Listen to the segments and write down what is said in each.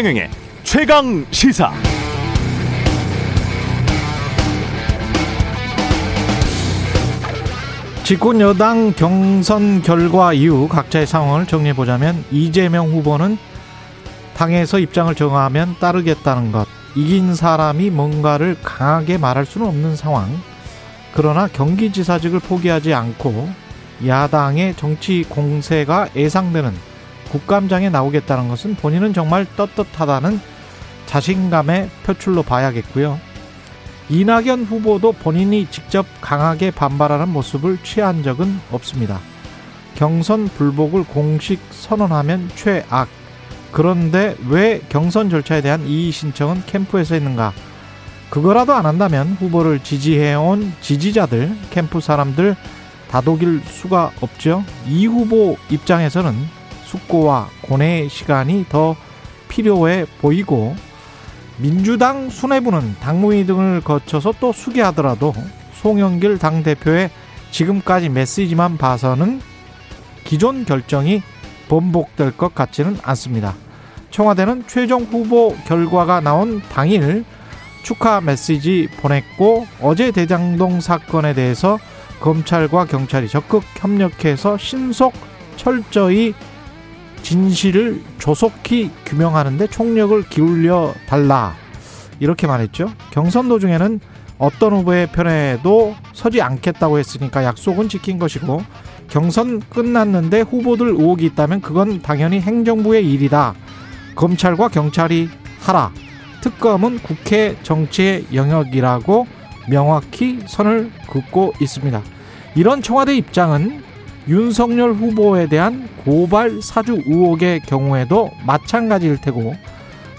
최경영의 최강 시사. 집권 여당 경선 결과 이후 각자의 상황을 정리해 보자면 이재명 후보는 당에서 입장을 정하면 따르겠다는 것. 이긴 사람이 뭔가를 강하게 말할 수는 없는 상황. 그러나 경기지사직을 포기하지 않고 야당의 정치 공세가 예상되는 국감장에 나오겠다는 것은 본인은 정말 떳떳하다는 자신감의 표출로 봐야겠고요. 이낙연 후보도 본인이 직접 강하게 반발하는 모습을 취한 적은 없습니다. 경선 불복을 공식 선언하면 최악. 그런데 왜 경선 절차에 대한 이의 신청은 캠프에서 했는가? 그거라도 안 한다면 후보를 지지해온 지지자들, 캠프 사람들 다독일 수가 없죠. 이 후보 입장에서는 숙고와 고뇌의 시간이 더 필요해 보이고 민주당 수뇌부는 당무위 등을 거쳐서 또 수기하더라도 송영길 당대표의 지금까지 메시지만 봐서는 기존 결정이 번복될 것 같지는 않습니다. 청와대는 최종 후보 결과가 나온 당일 축하 메시지 보냈고 어제 대장동 사건에 대해서 검찰과 경찰이 적극 협력해서 신속 철저히 진실을 조속히 규명하는데 총력을 기울여 달라 이렇게 말했죠. 경선 도중에는 어떤 후보의 편에도 서지 않겠다고 했으니까 약속은 지킨 것이고 경선 끝났는데 후보들 의혹이 있다면 그건 당연히 행정부의 일이다. 검찰과 경찰이 하라. 특검은 국회 정치의 영역이라고 명확히 선을 긋고 있습니다. 이런 청와대 입장은 윤석열 후보에 대한 고발 사주 의혹의 경우에도 마찬가지일 테고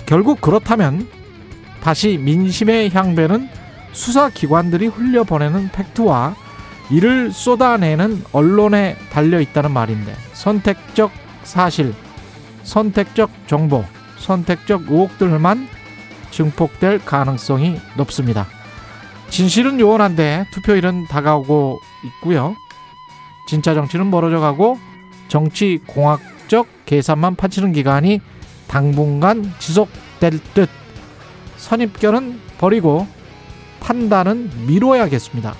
결국 그렇다면 다시 민심의 향배는 수사기관들이 흘려보내는 팩트와 이를 쏟아내는 언론에 달려 있다는 말인데 선택적 사실, 선택적 정보, 선택적 의혹들만 증폭될 가능성이 높습니다. 진실은 요원한데 투표일은 다가오고 있고요. 진짜 정치는 멀어져 가고 정치 공학적 계산만 파치는 기간이 당분간 지속될 듯 선입견은 버리고 판단은 미뤄야겠습니다.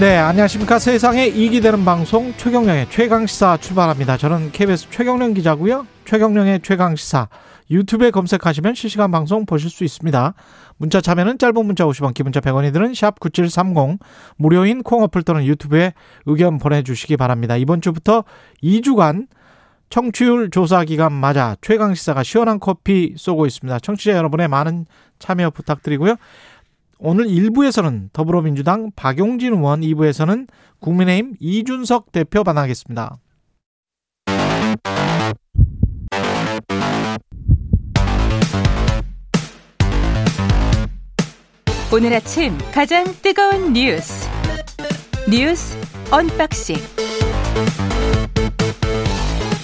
네, 안녕하십니까. 세상에 이익이 되는 방송 최경령의 최강시사 출발합니다. 저는 KBS 최경령 기자고요. 최경령의 최강시사 유튜브에 검색하시면 실시간 방송 보실 수 있습니다. 문자 참여는 짧은 문자 50원, 기본자 100원이 드는 샵 9730 무료인 콩 어플 또는 유튜브에 의견 보내주시기 바랍니다. 이번 주부터 2주간 청취율 조사 기간 맞아 최강 시사가 시원한 커피 쏘고 있습니다. 청취자 여러분의 많은 참여 부탁드리고요. 오늘 1부에서는 더불어민주당 박용진 의원, 2부에서는 국민의힘 이준석 대표 만나겠습니다. 오늘 아침 가장 뜨거운 뉴스 뉴스 unboxing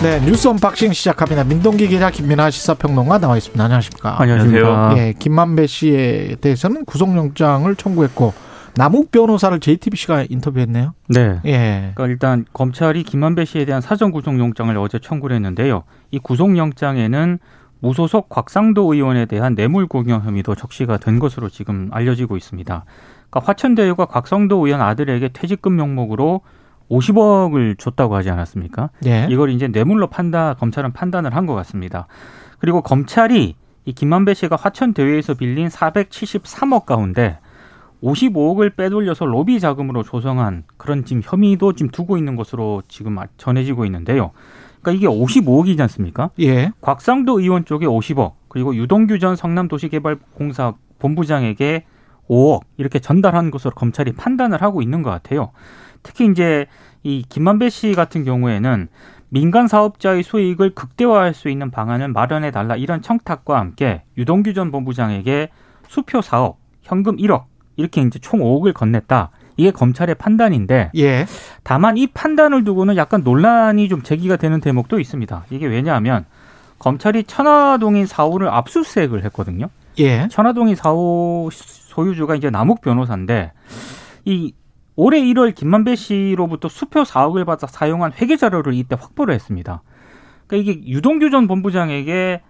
네, 뉴스 unboxing 시작합니다. 민동기 기자 김민하 시사평론가 나와 있습니다. 안녕하십니까? 안녕하세요. 예, 김만배 씨에 대해서는 구속영장을 청구했고 남욱 변호사를 JTBC가 인터뷰했네요. 네. 예. 그러니까 일단 검찰이 김만배 씨에 대한 사전 구속영장을 어제 청구를 했는데요. 이 구속영장에는 무소속 곽상도 의원에 대한 뇌물 공여 혐의도 적시가 된 것으로 지금 알려지고 있습니다. 그러니까 화천대유가 곽상도 의원 아들에게 퇴직금 명목으로 50억을 줬다고 하지 않았습니까? 예. 이걸 이제 뇌물로 판다 검찰은 판단을 한 것 같습니다. 그리고 검찰이 이 김만배 씨가 화천 대회에서 빌린 473억 가운데 55억을 빼돌려서 로비 자금으로 조성한 그런 지금 혐의도 지금 두고 있는 것으로 지금 전해지고 있는데요. 그러니까 이게 55억이지 않습니까? 예. 곽상도 의원 쪽에 50억, 그리고 유동규 전 성남도시개발공사 본부장에게 5억 이렇게 전달한 것으로 검찰이 판단을 하고 있는 것 같아요. 특히 이제 이 김만배 씨 같은 경우에는 민간 사업자의 수익을 극대화할 수 있는 방안을 마련해 달라 이런 청탁과 함께 유동규 전 본부장에게 수표 4억, 현금 1억 이렇게 이제 총 5억을 건넸다. 이게 검찰의 판단인데 예. 다만 이 판단을 두고는 약간 논란이 좀 제기가 되는 대목도 있습니다. 이게 왜냐하면 검찰이 천화동인 사호를 압수수색을 했거든요. 예. 천화동인 사호 소유주가 이제 남욱 변호사인데 이 올해 1월 김만배 씨로부터 수표 4억을 받아 사용한 회계 자료를 이때 확보를 했습니다. 그러니까 이게 유동규 전 본부장에게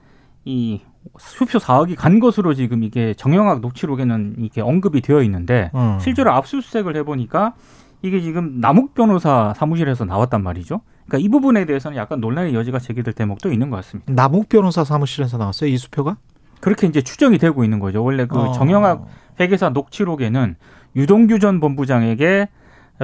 이 수표 4억이 간 것으로 지금 이게 정영학 녹취록에는 이게 언급이 되어 있는데 음. 실제로 압수수색을 해보니까 이게 지금 남욱 변호사 사무실에서 나왔단 말이죠. 그러니까 이 부분에 대해서는 약간 논란의 여지가 제기될 대목도 있는 것 같습니다. 남욱 변호사 사무실에서 나왔어요 이 수표가? 그렇게 이제 추정이 되고 있는 거죠. 원래 그 어. 정영학 회계사 녹취록에는 유동규 전 본부장에게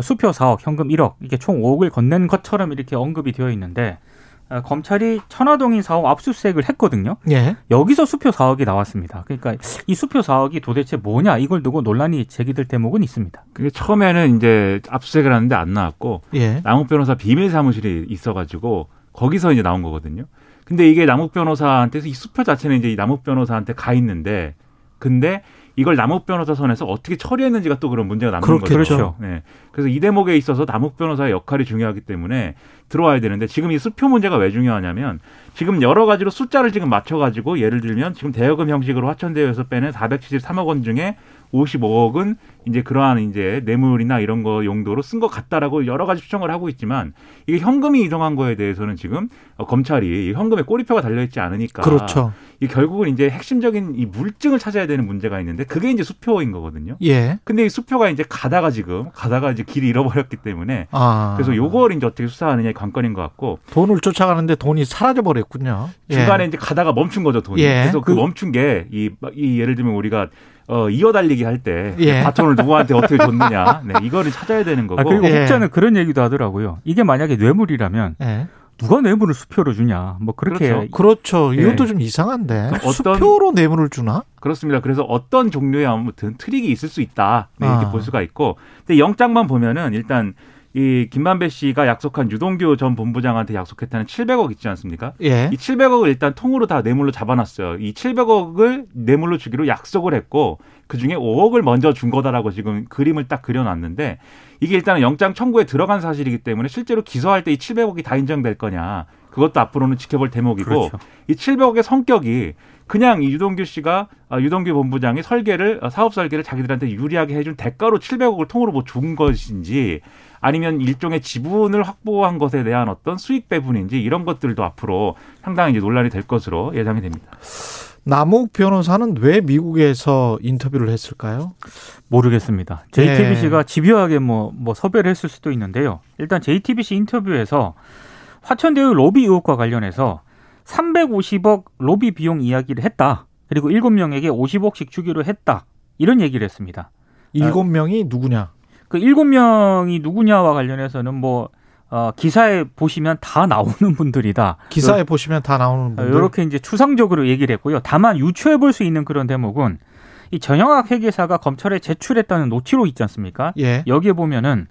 수표 4억, 현금 1억, 이게 총 5억을 건넨 것처럼 이렇게 언급이 되어 있는데 어, 검찰이 천화동인 사업 압수수색을 했거든요. 예. 여기서 수표 4억이 나왔습니다. 그러니까 이 수표 4억이 도대체 뭐냐 이걸 두고 논란이 제기될 대목은 있습니다. 그게 처음에는 이제 압수수색을 하는데 안 나왔고 예. 남욱 변호사 비밀 사무실이 있어가지고 거기서 이제 나온 거거든요. 근데 이게 남욱 변호사한테 이 수표 자체는 이제 이 남욱 변호사한테 가 있는데 근데 이걸 남욱 변호사 선에서 어떻게 처리했는지가 또 그런 문제가 남는 그렇겠죠. 거죠. 네. 그래서 이 대목에 있어서 남욱 변호사의 역할이 중요하기 때문에 들어와야 되는데 지금 이 수표 문제가 왜 중요하냐면 지금 여러 가지로 숫자를 지금 맞춰가지고 예를 들면 지금 대여금 형식으로 화천대유에서 빼낸 473억 원 중에 55억은 이제 그러한 이제 뇌물이나 이런 거 용도로 쓴 것 같다라고 여러 가지 추정을 하고 있지만 이게 현금이 이동한 거에 대해서는 지금 어, 검찰이 이 현금에 꼬리표가 달려 있지 않으니까 그렇죠. 이 결국은 이제 핵심적인 이 물증을 찾아야 되는 문제가 있는데 그게 이제 수표인 거거든요. 예. 근데 이 수표가 이제 가다가 지금 가다가 이제 길이 잃어버렸기 때문에 아. 그래서 요걸 이제 어떻게 수사하느냐의 관건인 것 같고 돈을 쫓아가는데 돈이 사라져 버렸군요. 예. 중간에 이제 가다가 멈춘 거죠 돈이. 예. 그래서 그, 그- 멈춘 게이 이 예를 들면 우리가 어 이어달리기 할때 예. 바톤을 누구한테 어떻게 줬느냐, 네, 이거를 찾아야 되는 거고. 아, 그리고 예. 혹자는 그런 얘기도 하더라고요. 이게 만약에 뇌물이라면 예. 누가 뇌물을 수표로 주냐. 뭐 그렇게 그렇죠. 그렇죠. 예. 이것도 좀 이상한데. 어떤- 수표로 뇌물을 주나? 그렇습니다. 그래서 어떤 종류의 아무튼 트릭이 있을 수 있다 네, 이렇게 아. 볼 수가 있고, 근데 영장만 보면은 일단 이 김만배 씨가 약속한 유동규 전 본부장한테 약속했다는 700억 있지 않습니까? 예. 이 700억을 일단 통으로 다 뇌물로 잡아놨어요. 이 700억을 뇌물로 주기로 약속을 했고 그 중에 5억을 먼저 준 거다라고 지금 그림을 딱 그려놨는데 이게 일단은 영장 청구에 들어간 사실이기 때문에 실제로 기소할 때 이 700억이 다 인정될 거냐 그것도 앞으로는 지켜볼 대목이고 그렇죠. 이 700억의 성격이 그냥 이 유동규 씨가 아, 유동규 본부장이 설계를 아, 사업 설계를 자기들한테 유리하게 해준 대가로 700억을 통으로 뭐 준 것인지 아니면 일종의 지분을 확보한 것에 대한 어떤 수익 배분인지 이런 것들도 앞으로 상당히 이제 논란이 될 것으로 예상이 됩니다. 남욱 변호사는 왜 미국에서 인터뷰를 했을까요? 모르겠습니다. 예. JTBC가 집요하게 뭐, 뭐 섭외를 했을 수도 있는데요. 일단 JTBC 인터뷰에서 화천대유 로비 의혹과 관련해서 350억 로비 비용 이야기를 했다. 그리고 7명에게 50억씩 주기로 했다. 이런 얘기를 했습니다. 일곱 명이 누구냐? 그 7명이 누구냐와 관련해서는 뭐, 어, 기사에 보시면 다 나오는 분들이다. 기사에 보시면 다 나오는 분들. 이렇게 이제 추상적으로 얘기를 했고요. 다만 유추해 볼 수 있는 그런 대목은 이 전영학 회계사가 검찰에 제출했다는 노티로 있지 않습니까? 예. 여기에 보면은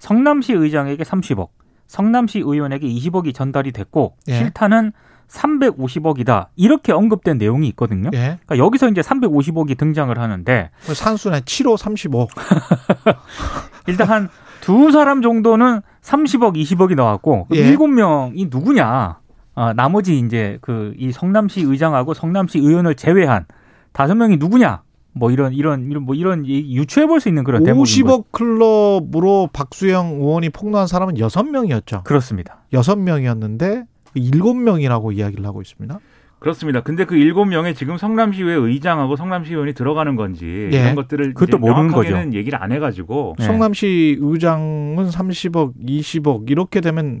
성남시 의장에게 30억, 성남시 의원에게 20억이 전달이 됐고 예. 실타는 350억이다. 이렇게 언급된 내용이 있거든요. 예. 그러니까 여기서 이제 350억이 등장을 하는데 산수네 7호 35. 일단 한 두 사람 정도는 30억, 20억이 나왔고 그 예. 일곱 명이 누구냐? 아, 나머지 이제 그 이 성남시 의장하고 성남시 의원을 제외한 다섯 명이 누구냐? 뭐 이런 이런 이런 뭐 이런 유추해 볼 수 있는 그런 대목인 거죠. 50억 클럽으로 박수영 의원이 폭로한 사람은 6명이었죠. 그렇습니다. 6명이었는데 7명이라고 이야기를 하고 있습니다. 그렇습니다. 근데 그 일곱 명의 지금 성남시의회 의장하고 성남시 의원이 들어가는 건지 예. 이런 것들을 그것도 이제 모르는 명확하게는 얘기를 안 해가지고 네. 성남시 의장은 30억, 20억 이렇게 되면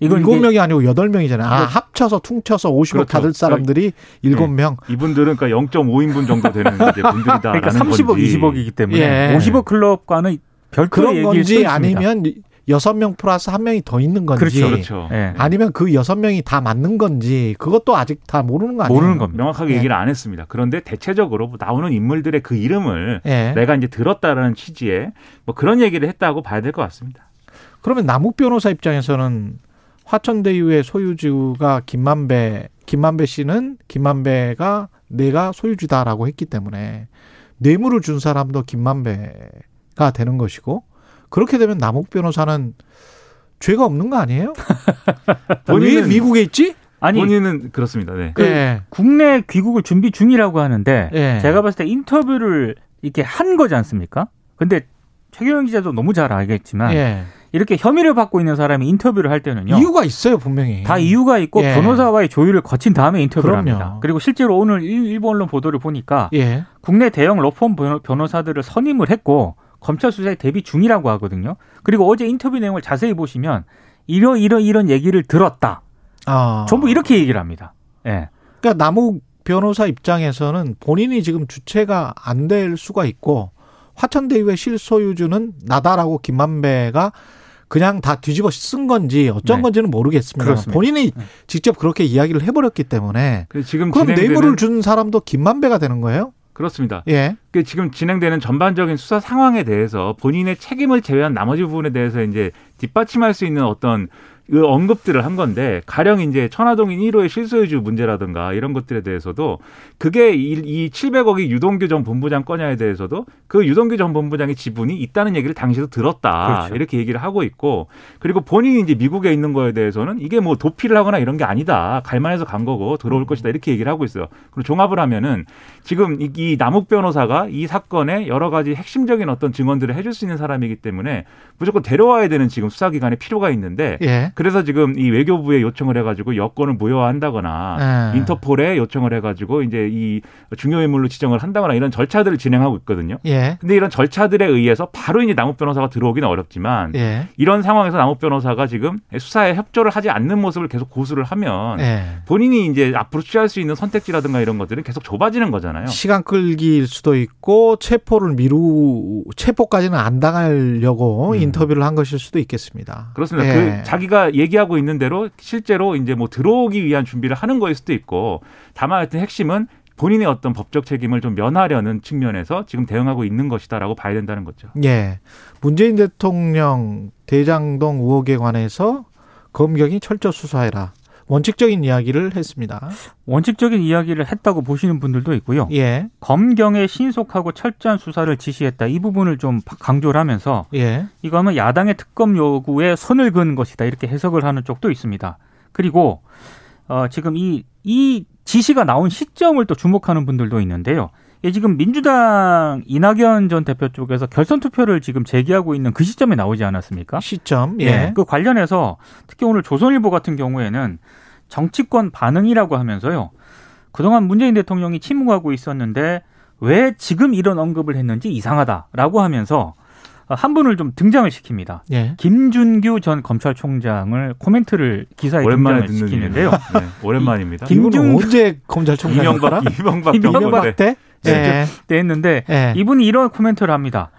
이건 일곱 명이 아니고 여덟 명이잖아요. 아, 이거- 합쳐서 퉁쳐서 50억 그렇죠. 받을 사람들이 일곱 명 이분들은 그러니까 0.5인분 정도 되는 이제 분들이다라는 그러니까 30억, 건지 20억이기 때문에 예. 50억 클럽과는 별도의 그런 얘기일 건지. 아니면 여섯 명 플러스 한 명이 더 있는 건지 그렇죠. 그렇죠. 예. 아니면 그 여섯 명이 다 맞는 건지 그것도 아직 다 모르는 거 아니에요? 모르는 겁니다. 명확하게 예. 얘기를 안 했습니다. 그런데 대체적으로 뭐 나오는 인물들의 그 이름을 예. 내가 이제 들었다라는 취지에 뭐 그런 얘기를 했다고 봐야 될 것 같습니다. 그러면 남욱 변호사 입장에서는 화천대유의 소유주가 김만배, 김만배 씨는 김만배가 내가 소유주다라고 했기 때문에 뇌물을 준 사람도 김만배가 되는 것이고 그렇게 되면 남욱 변호사는 죄가 없는 거 아니에요? 왜 본인은- 미국에 있지? 아니 본인은 그렇습니다. 네. 그 예. 국내 귀국을 준비 중이라고 하는데 예. 제가 봤을 때 인터뷰를 이렇게 한 거지 않습니까? 근데 최경영 기자도 너무 잘 알겠지만 예. 이렇게 혐의를 받고 있는 사람이 인터뷰를 할 때는요. 이유가 있어요, 분명히. 다 이유가 있고 예. 변호사와의 조율을 거친 다음에 인터뷰를 그럼요. 합니다. 그리고 실제로 오늘 일- 일본 언론 보도를 보니까 예. 국내 대형 로펌 변호- 변호사들을 선임을 했고 검찰 수사에 대비 중이라고 하거든요. 그리고 어제 인터뷰 내용을 자세히 보시면 이러 이러 이런 얘기를 들었다. 아. 전부 이렇게 얘기를 합니다. 예. 그러니까 남욱 변호사 입장에서는 본인이 지금 주체가 안 될 수가 있고 화천대유의 실소유주는 나다라고 김만배가 그냥 다 뒤집어 쓴 건지 어쩐 네. 건지는 모르겠습니다. 그렇습니다. 본인이 네. 직접 그렇게 이야기를 해버렸기 때문에 그래서 지금 그럼 뇌물을 준 사람도 김만배가 되는 거예요? 그렇습니다. 예. 그 지금 진행되는 전반적인 수사 상황에 대해서 본인의 책임을 제외한 나머지 부분에 대해서 이제 뒷받침할 수 있는 어떤 그 언급들을 한 건데 가령 이제 천화동인 1호의 실소유주 문제라든가 이런 것들에 대해서도 그게 이, 이 700억이 유동규 전 본부장 거냐에 대해서도 그 유동규 전 본부장의 지분이 있다는 얘기를 당시도 들었다 그렇죠. 이렇게 얘기를 하고 있고 그리고 본인이 이제 미국에 있는 거에 대해서는 이게 뭐 도피를 하거나 이런 게 아니다 갈만해서 간 거고 들어올 것이다 이렇게 얘기를 하고 있어요. 그리고 종합을 하면은 지금 이, 이 남욱 변호사가 이 사건에 여러 가지 핵심적인 어떤 증언들을 해줄 수 있는 사람이기 때문에 무조건 데려와야 되는 지금 수사기관에 필요가 있는데 예. 그래서 지금 이 외교부에 요청을 해가지고 여권을 무효화한다거나 예. 인터폴에 요청을 해가지고 이제 이 중요 인물로 지정을 한다거나 이런 절차들을 진행하고 있거든요. 예. 근데 이런 절차들에 의해서 바로 이제 남욱 변호사가 들어오기는 어렵지만 예. 이런 상황에서 남욱 변호사가 지금 수사에 협조를 하지 않는 모습을 계속 고수를 하면 예. 본인이 이제 앞으로 취할 수 있는 선택지라든가 이런 것들은 계속 좁아지는 거잖아요. 시간 끌기일 수도 있고 체포를 미루 체포까지는 안 당하려고 음. 인터뷰를 한 것일 수도 있겠습니다. 그렇습니다. 예. 그 자기가 얘기하고 있는 대로 실제로 이제 뭐 들어오기 위한 준비를 하는 거일 수도 있고 다만 하여튼 핵심은 본인의 어떤 법적 책임을 좀 면하려는 측면에서 지금 대응하고 있는 것이다라고 봐야 된다는 거죠. 예. 문재인 대통령 대장동 의혹에 관해서 검경이 철저 수사해라. 원칙적인 이야기를 했습니다. 원칙적인 이야기를 했다고 보시는 분들도 있고요. 예. 검경의 신속하고 철저한 수사를 지시했다. 이 부분을 좀 강조를 하면서 예. 이거는 야당의 특검 요구에 선을 그은 것이다. 이렇게 해석을 하는 쪽도 있습니다. 그리고 어, 지금 이, 이 지시가 나온 시점을 또 주목하는 분들도 있는데요. 예, 지금 민주당 이낙연 전 대표 쪽에서 결선 투표를 지금 제기하고 있는 그 시점에 나오지 않았습니까? 시점. 예. 예. 그 관련해서 특히 오늘 조선일보 같은 경우에는 정치권 반응이라고 하면서요. 그동안 문재인 대통령이 침묵하고 있었는데 왜 지금 이런 언급을 했는지 이상하다라고 하면서 한 분을 좀 등장을 시킵니다. 예. 김준규 전 검찰총장을 코멘트를 기사에 오랜만에 등장을 시키는데요. 네, 오랜만입니다. 김- 이분은 김중규- 언제 검찰총장이었더라? 이명박 이명박 이명박 때 때? 예. 때 했는데 예. 이분이 이런 코멘트를 합니다.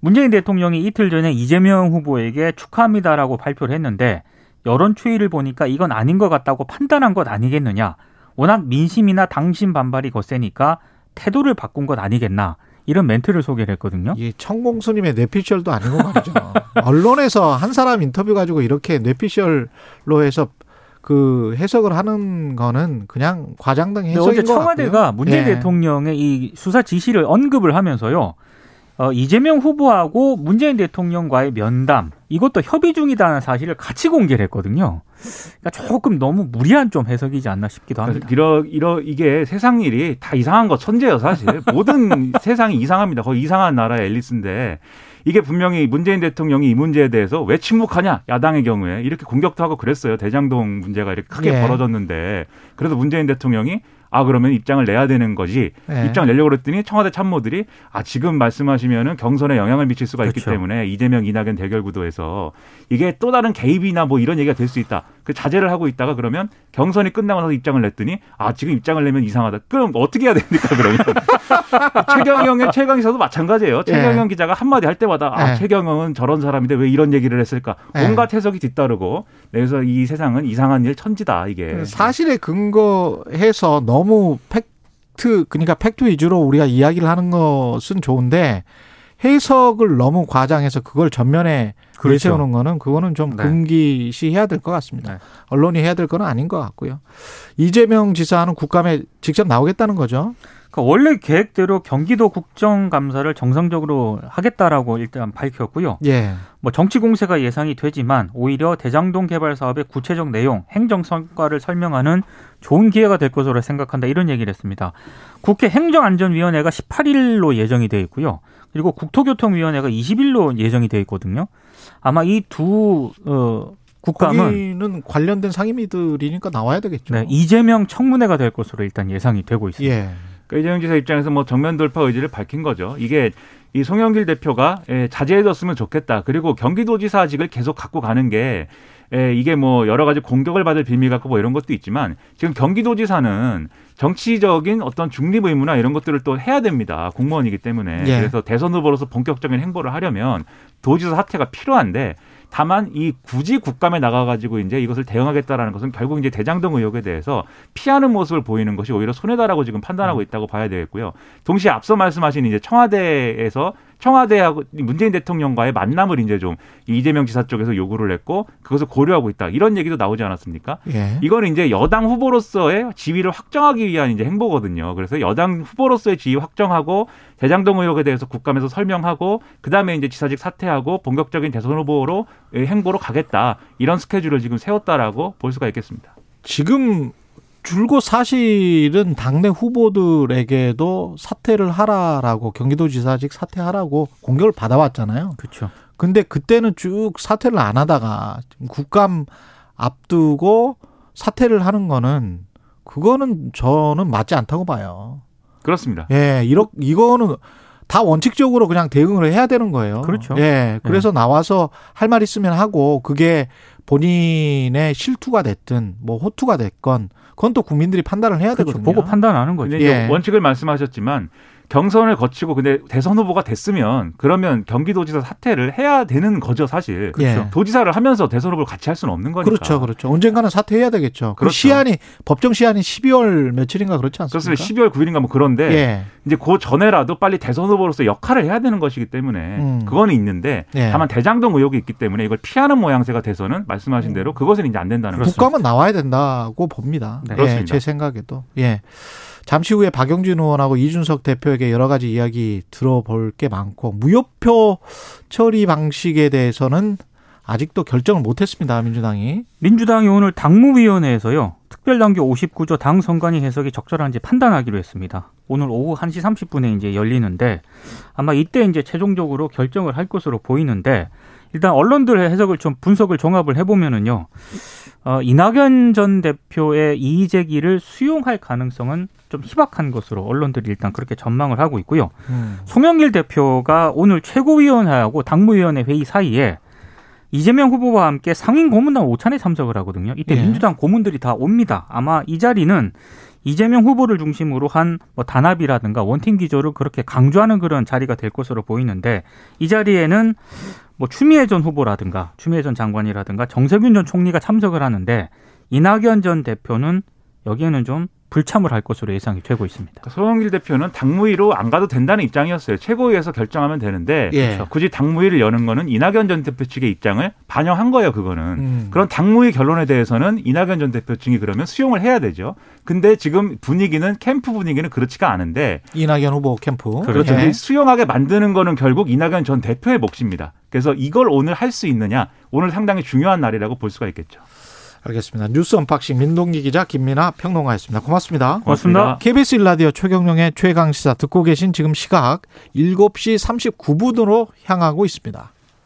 문재인 대통령이 이틀 전에 이재명 후보에게 축하합니다라고 발표를 했는데 여론 추이를 보니까 이건 아닌 것 같다고 판단한 것 아니겠느냐. 워낙 민심이나 당심 반발이 거세니까 태도를 바꾼 것 아니겠나. 이런 멘트를 소개를 했거든요. 이 천공스님의 뇌피셜도 아니고 말이죠. 언론에서 한 사람 인터뷰 가지고 이렇게 뇌피셜로 해서 그 해석을 하는 거는 그냥 과장된 해석인 어제 것 청와대가 같고요. 문재인 예. 대통령의 이 수사 지시를 언급을 하면서요. 어, 이재명 후보하고 문재인 대통령과의 면담 이것도 협의 중이다는 사실을 같이 공개를 했거든요. 그러니까 조금 너무 무리한 좀 해석이지 않나 싶기도 합니다. 이러 이러 이게 세상 일이 다 이상한 거 천재예요 사실 모든 세상이 이상합니다 거의 이상한 나라의 앨리스인데 이게 분명히 문재인 대통령이 이 문제에 대해서 왜 침묵하냐 야당의 경우에 이렇게 공격도 하고 그랬어요 대장동 문제가 이렇게 크게 예. 벌어졌는데 그래서 문재인 대통령이 아 그러면 입장을 내야 되는 거지 예. 입장을 내려고 그랬더니 청와대 참모들이 아 지금 말씀하시면은 경선에 영향을 미칠 수가 있기 그렇죠. 때문에 이재명 이낙연 대결 구도에서 이게 또 다른 개입이나 뭐 이런 얘기가 될 수 있다 그 자제를 하고 있다가 그러면 경선이 끝나고 나서 입장을 냈더니 아 지금 입장을 내면 이상하다. 그럼 어떻게 해야 됩니까 그러면? 최경영의 최강기사도 마찬가지예요. 최경영 기자가 한마디 할 때마다 아 예. 최경영은 저런 사람인데 왜 이런 얘기를 했을까? 예. 온갖 해석이 뒤따르고. 그래서 이 세상은 이상한 일 천지다 이게. 사실에 근거해서 너무 팩트 그러니까 팩트 위주로 우리가 이야기를 하는 것은 좋은데 해석을 너무 과장해서 그걸 전면에 그렇죠. 내세우는 거는 그거는 좀 네. 금기시해야 될 것 같습니다. 네. 언론이 해야 될건 아닌 것 같고요. 이재명 지사는 국감에 직접 나오겠다는 거죠. 그러니까 원래 계획대로 경기도 국정감사를 정상적으로 하겠다라고 일단 밝혔고요. 예. 뭐 정치 공세가 예상이 되지만 오히려 대장동 개발 사업의 구체적 내용, 행정 성과를 설명하는 좋은 기회가 될 것으로 생각한다 이런 얘기를 했습니다. 국회 행정안전위원회가 18일로 예정이 돼 있고요. 그리고 국토교통위원회가 20일로 예정이 돼 있거든요. 아마 이두 어, 국감은 거기는 관련된 상임위들이니까 나와야 되겠죠. 네, 이재명 청문회가 될 것으로 일단 예상이 되고 있습니다. 예. 그러니까 이재명 지사 입장에서 뭐 정면 돌파 의지를 밝힌 거죠. 이게 이 송영길 대표가 예, 자제해줬으면 좋겠다. 그리고 경기도지사직을 계속 갖고 가는 게 예, 이게 뭐 여러 가지 공격을 받을 빌미 갖고 뭐 이런 것도 있지만 지금 경기도지사는 정치적인 어떤 중립 의무나 이런 것들을 또 해야 됩니다. 공무원이기 때문에. 예. 그래서 대선 후보로서 본격적인 행보를 하려면 도지사 사퇴가 필요한데 다만 이 굳이 국감에 나가가지고 이제 이것을 대응하겠다라는 것은 결국 이제 대장동 의혹에 대해서 피하는 모습을 보이는 것이 오히려 손해다라고 지금 판단하고 있다고 봐야 되겠고요. 동시에 앞서 말씀하신 이제 청와대에서 청와대하고 문재인 대통령과의 만남을 이제 좀 이재명 지사 쪽에서 요구를 했고 그것을 고려하고 있다 이런 얘기도 나오지 않았습니까? 예. 이거는 이제 여당 후보로서의 지위를 확정하기 위한 이제 행보거든요. 그래서 여당 후보로서의 지위 확정하고 대장동 의혹에 대해서 국감에서 설명하고 그다음에 이제 지사직 사퇴하고 본격적인 대선 후보로 행보로 가겠다 이런 스케줄을 지금 세웠다라고 볼 수가 있겠습니다. 지금 줄곧 사실은 당내 후보들에게도 사퇴를 하라라고 경기도지사직 사퇴하라고 공격을 받아왔잖아요. 그렇죠. 근데 그때는 쭉 사퇴를 안 하다가 국감 앞두고 사퇴를 하는 거는 그거는 저는 맞지 않다고 봐요. 그렇습니다. 예, 이러 이거는 다 원칙적으로 그냥 대응을 해야 되는 거예요. 그렇죠. 예, 그래서 나와서 할 말 있으면 하고 그게 본인의 실투가 됐든 뭐 호투가 됐건 그건 또 국민들이 판단을 해야 그렇죠. 되거든요. 보고 판단하는 거죠. 예. 원칙을 말씀하셨지만 경선을 거치고 근데 대선 후보가 됐으면 그러면 경기도지사 사퇴를 해야 되는 거죠 사실. 예. 도지사를 하면서 대선 후보를 같이 할 수는 없는 거니까. 그렇죠, 그렇죠. 언젠가는 사퇴해야 되겠죠. 그 그렇죠. 시한이 법정 시한이 12월 며칠인가 그렇지 않습니까? 그렇습니다. 12월 9일인가 뭐 그런데 예, 이제 그 전에라도 빨리 대선 후보로서 역할을 해야 되는 것이기 때문에 음. 그거는 있는데 예. 다만 대장동 의혹이 있기 때문에 이걸 피하는 모양새가 돼서는 말씀하신 대로 그것은 이제 안 된다는 거죠. 국감은 나와야 된다고 봅니다. 네. 예, 그렇습니다. 제 생각에도. 예. 잠시 후에 박영진 의원하고 이준석 대표에게 여러 가지 이야기 들어볼 게 많고 무효표 처리 방식에 대해서는 아직도 결정을 못했습니다. 민주당이. 민주당이 오늘 당무위원회에서요. 특별당규 59조 당 선관위 해석이 적절한지 판단하기로 했습니다. 오늘 오후 1시 30분에 이제 열리는데 아마 이때 이제 최종적으로 결정을 할 것으로 보이는데 일단 언론들의 해석을 좀 분석을 종합을 해보면은요. 어, 이낙연 전 대표의 이의 제기를 수용할 가능성은 좀 희박한 것으로 언론들이 일단 그렇게 전망을 하고 있고요. 음. 송영길 대표가 오늘 최고위원회하고 당무위원회 회의 사이에 이재명 후보와 함께 상임 고문단 오찬에 참석을 하거든요. 이때 예. 민주당 고문들이 다 옵니다. 아마 이 자리는 이재명 후보를 중심으로 한 뭐 단합이라든가 원팀 기조를 그렇게 강조하는 그런 자리가 될 것으로 보이는데 이 자리에는 뭐 추미애 전 후보라든가 추미애 전 장관이라든가 정세균 전 총리가 참석을 하는데 이낙연 전 대표는 여기에는 좀 불참을 할 것으로 예상이 되고 있습니다. 그러니까 소영길 대표는 당무위로 안 가도 된다는 입장이었어요. 최고위에서 결정하면 되는데 예. 굳이 당무위를 여는 거는 이낙연 전 대표 측의 입장을 반영한 거예요. 그거는 음. 그런 당무위 결론에 대해서는 이낙연 전 대표 측이 그러면 수용을 해야 되죠. 근데 지금 분위기는 캠프 분위기는 그렇지가 않은데 이낙연 후보 캠프. 그렇죠. 예. 이 수용하게 만드는 거는 결국 이낙연 전 대표의 몫입니다. 그래서 이걸 오늘 할 수 있느냐 오늘 상당히 중요한 날이라고 볼 수가 있겠죠. 알겠습니다. 뉴스 unboxing 민동기 기자 김민하 평론가였습니다. 고맙습니다. 고맙습니다. KBS 1라디오 최경영의 최강 시사 듣고 계신 지금 시각 7시 39분으로 향하고 있습니다.